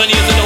больше не.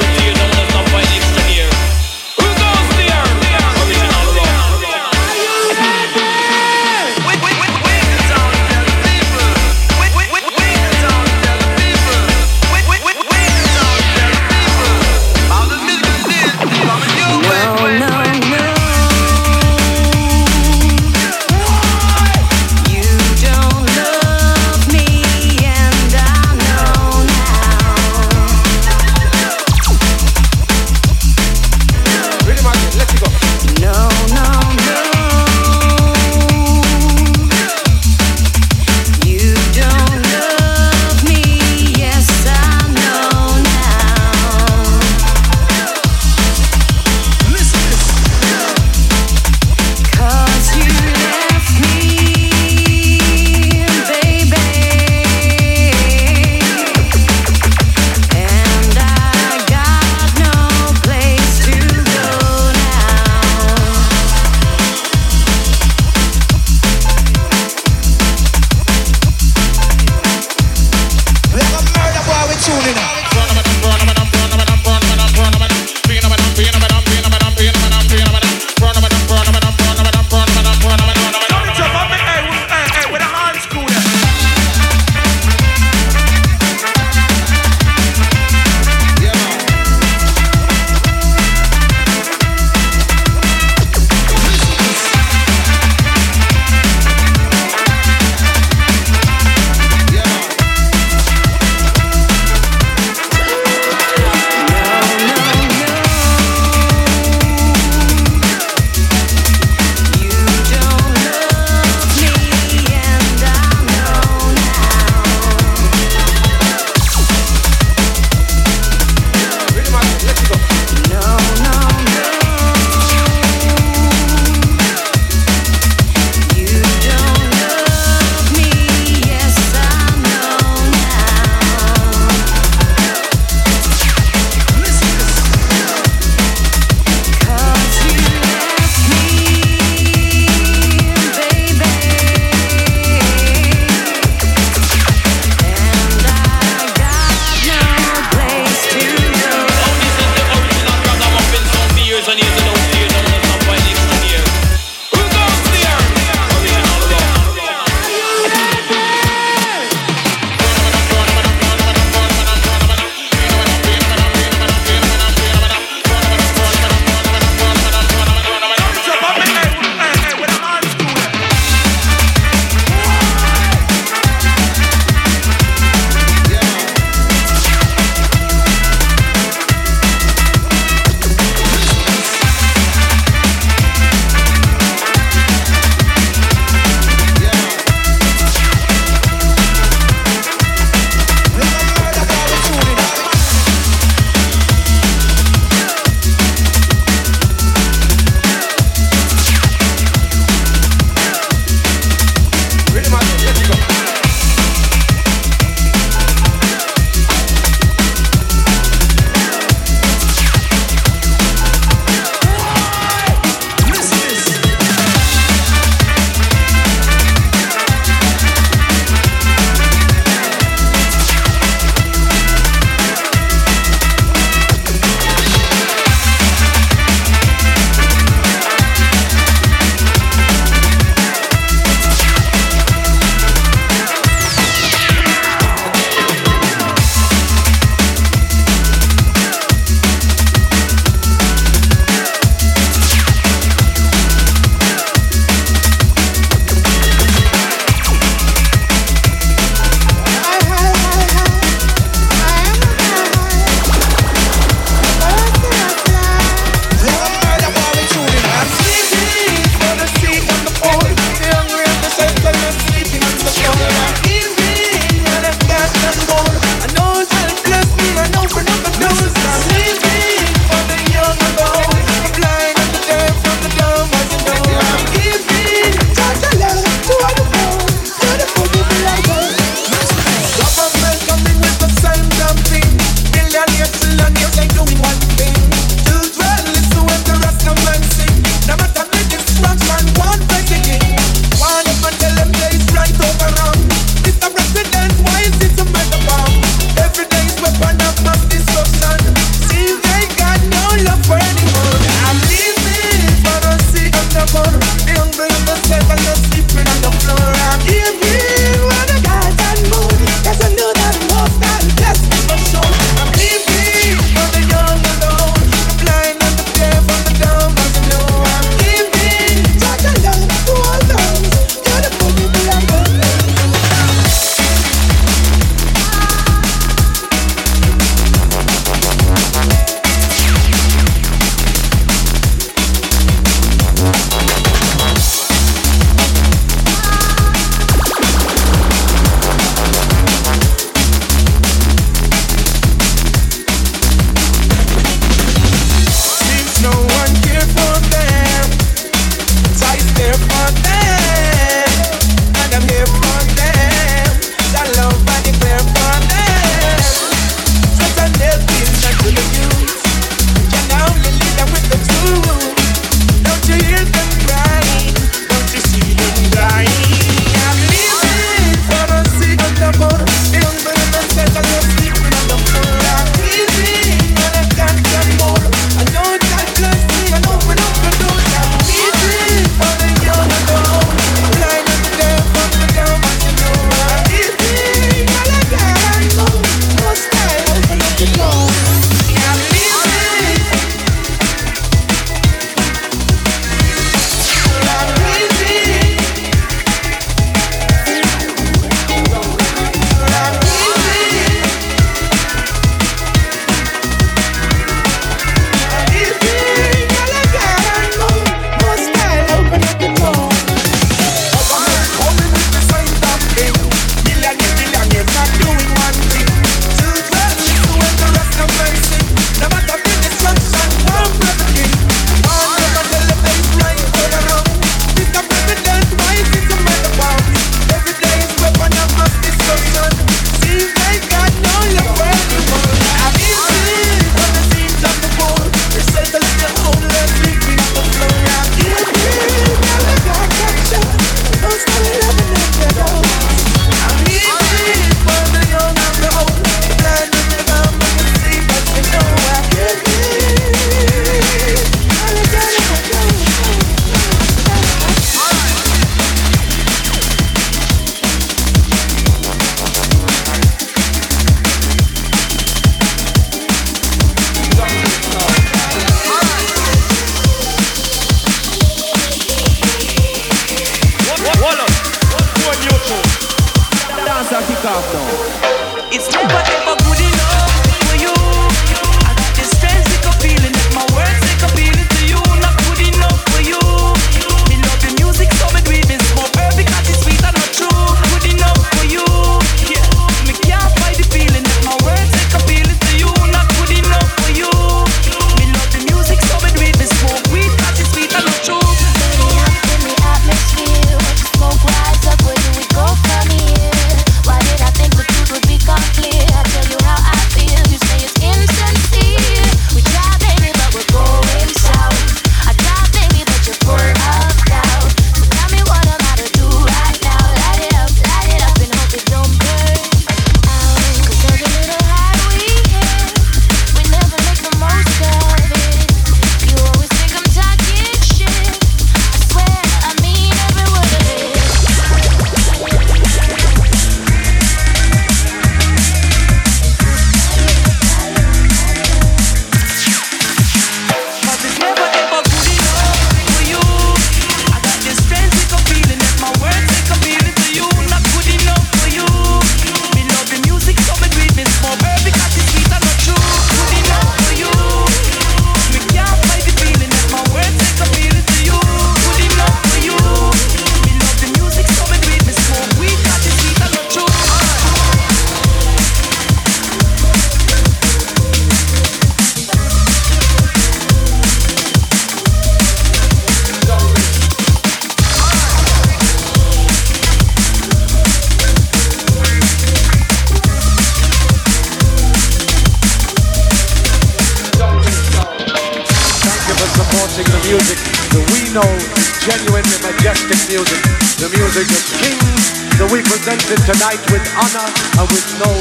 Honor. And with no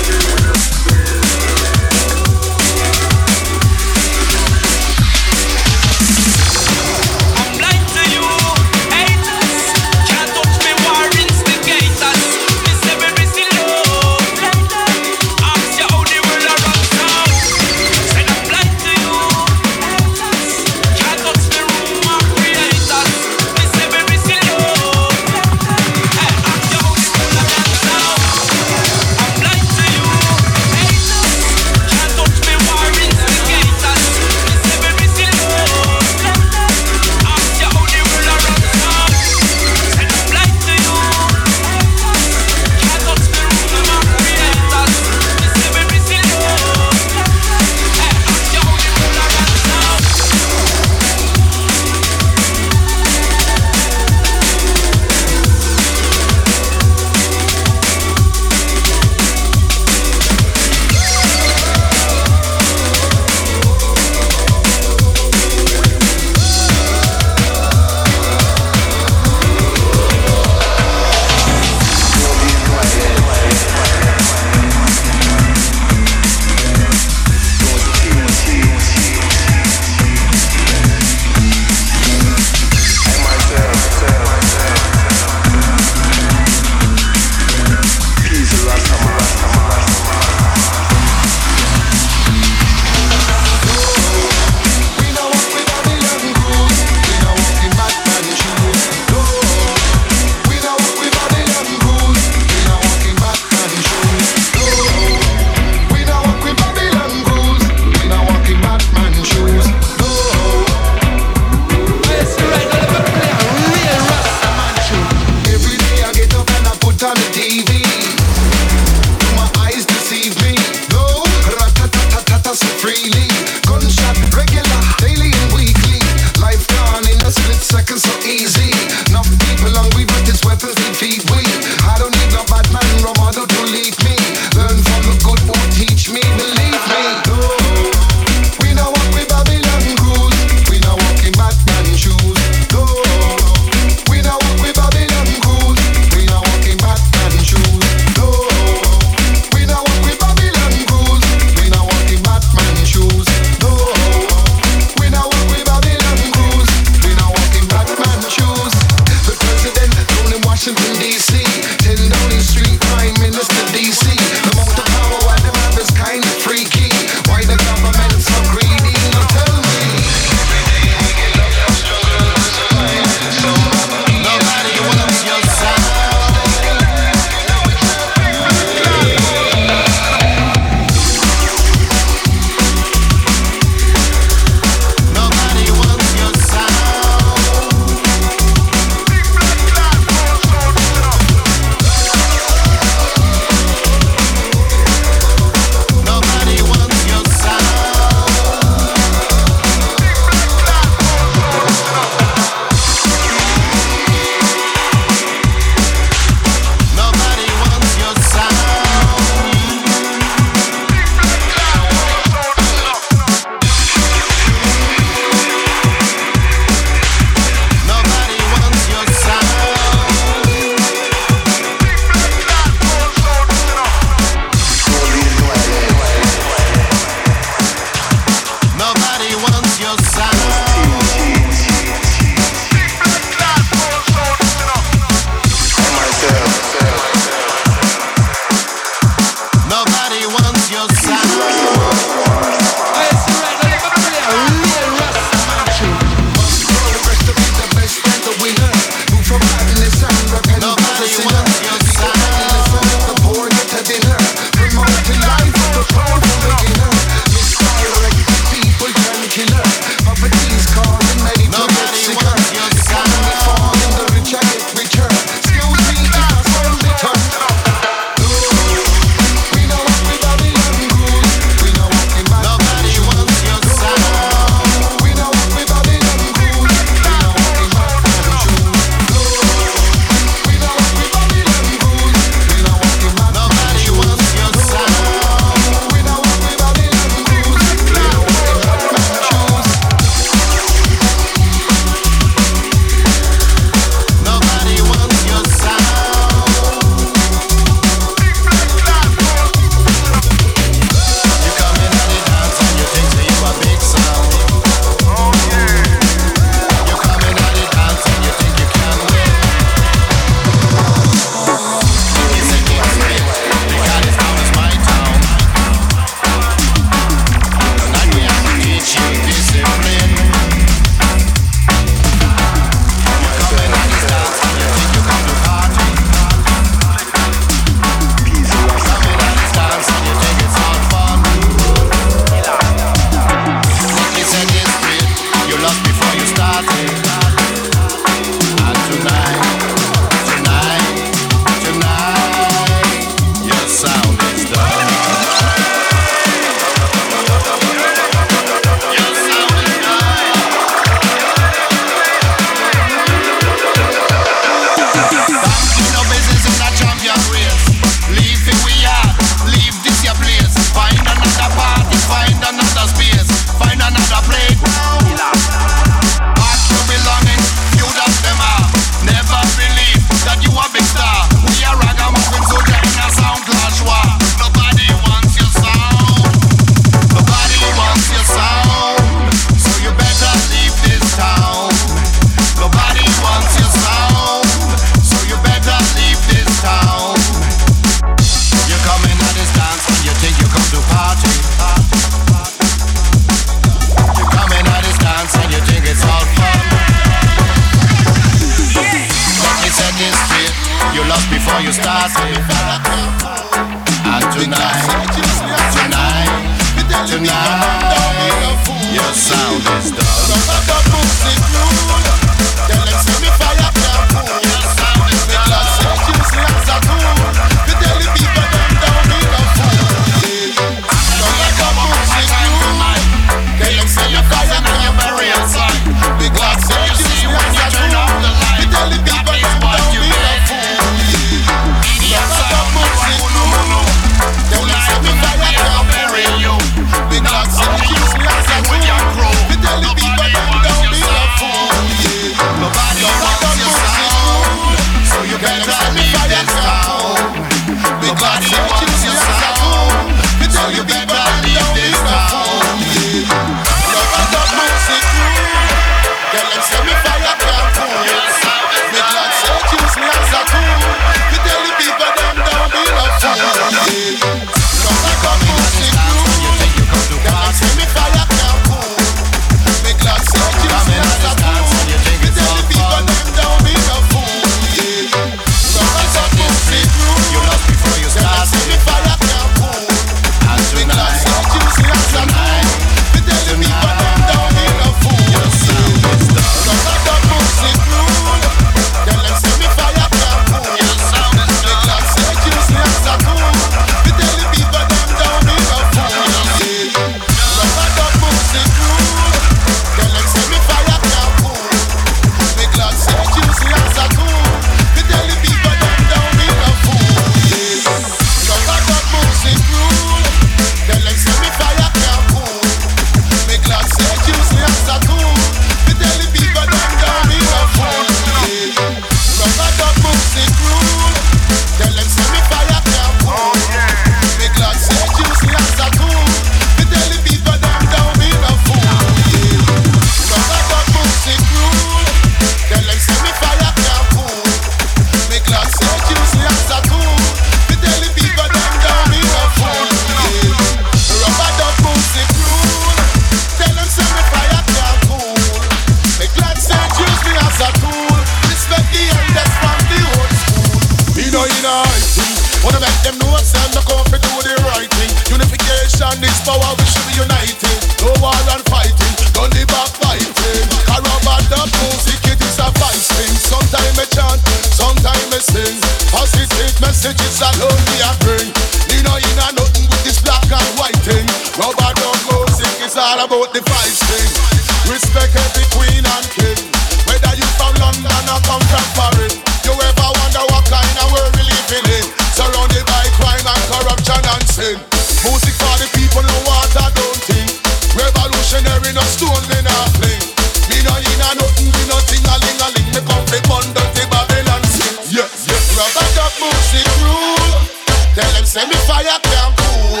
say me fire can cool.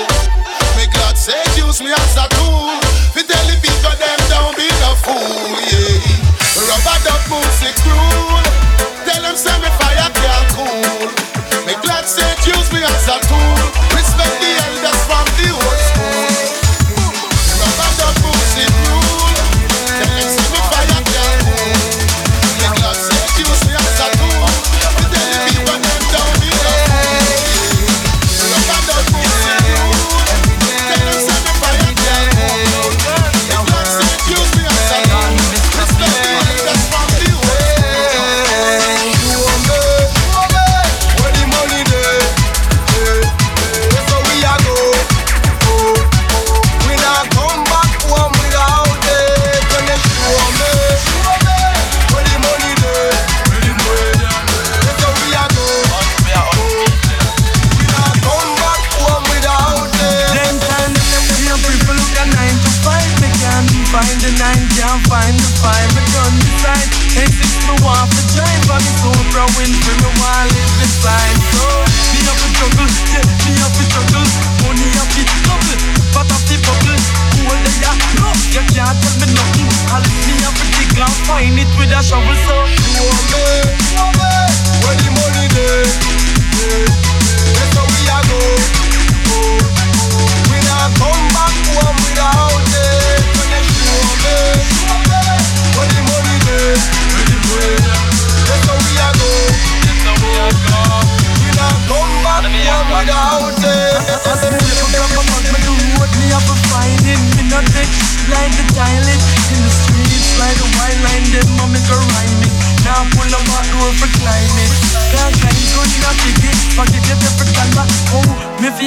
Me God say use me as a tool. We tell the people them don't be no fool. Yeah. Rubber duck music rule. Tell them say me fire can cool. Me God say use me as a tool.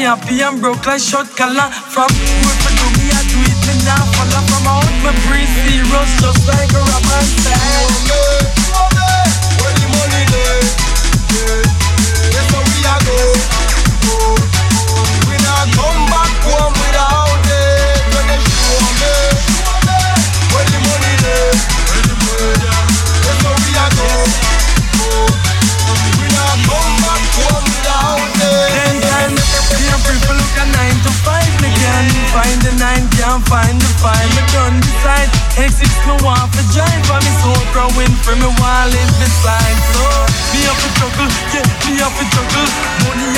I be and broke like short color From work to me, I do it me now Follow from out my breeze zeros Just like a rubber sand Where the money there? That's we come back home without it show me Where the money? That's we oh. find the nine, can't find the five. I done decide. Exit no one for drive. I'm so growing from me while live beside. So me up a juggle, yeah, me up a juggle. Money